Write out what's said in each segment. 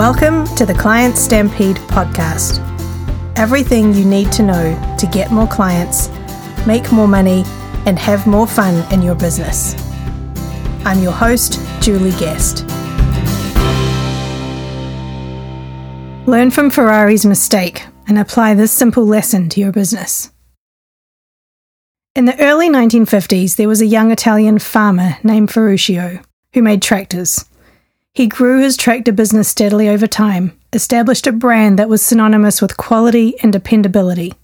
Welcome to the Client Stampede podcast. Everything you need to know to get more clients, make more money, and have more fun in your business. I'm your host, Julie Guest. Learn from Ferrari's mistake and apply this simple lesson to your business. In the early 1950s, there was a young Italian farmer named Ferruccio who made tractors. He grew his tractor business steadily over time, established a brand that was synonymous with quality and dependability.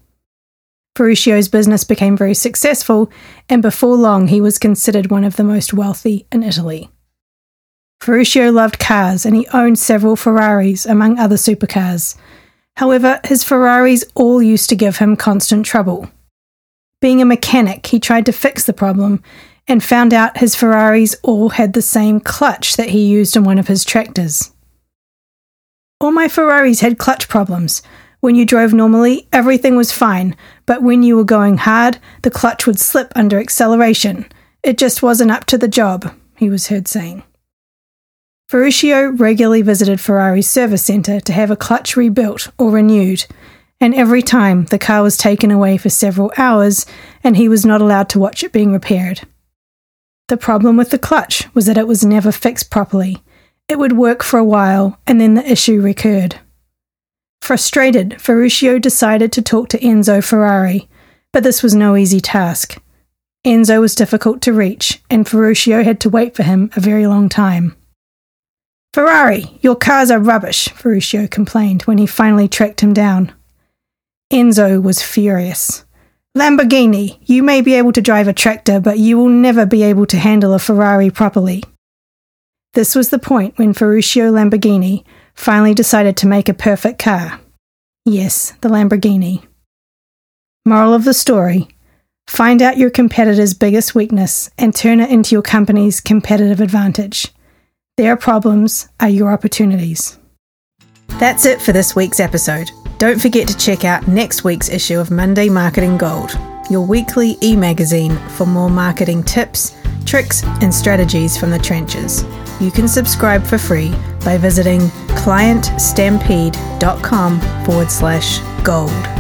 Ferruccio's business became very successful, and before long he was considered one of the most wealthy in Italy. Ferruccio loved cars and he owned several Ferraris, among other supercars. However, his Ferraris all used to give him constant trouble. Being a mechanic, he tried to fix the problem and found out his Ferraris all had the same clutch that he used in one of his tractors. All my Ferraris had clutch problems. When you drove normally, everything was fine, but when you were going hard, the clutch would slip under acceleration. It just wasn't up to the job, he was heard saying. Ferruccio regularly visited Ferrari's service centre to have a clutch rebuilt or renewed, and every time the car was taken away for several hours and he was not allowed to watch it being repaired. The problem with the clutch was that it was never fixed properly. It would work for a while and then the issue recurred. Frustrated, Ferruccio decided to talk to Enzo Ferrari, but this was no easy task. Enzo was difficult to reach, and Ferruccio had to wait for him a very long time. Ferrari, your cars are rubbish, Ferruccio complained when he finally tracked him down. Enzo was furious. Lamborghini, you may be able to drive a tractor, but you will never be able to handle a Ferrari properly. This was the point when Ferruccio Lamborghini finally decided to make a perfect car. Yes, the Lamborghini. Moral of the story Find out your competitor's biggest weakness and turn it into your company's competitive advantage. Their problems are your opportunities. That's it for this week's episode. Don't forget to check out next week's issue of Monday Marketing Gold, your weekly e magazine for more marketing tips, tricks, and strategies from the trenches. You can subscribe for free by visiting clientstampede.com forward slash gold.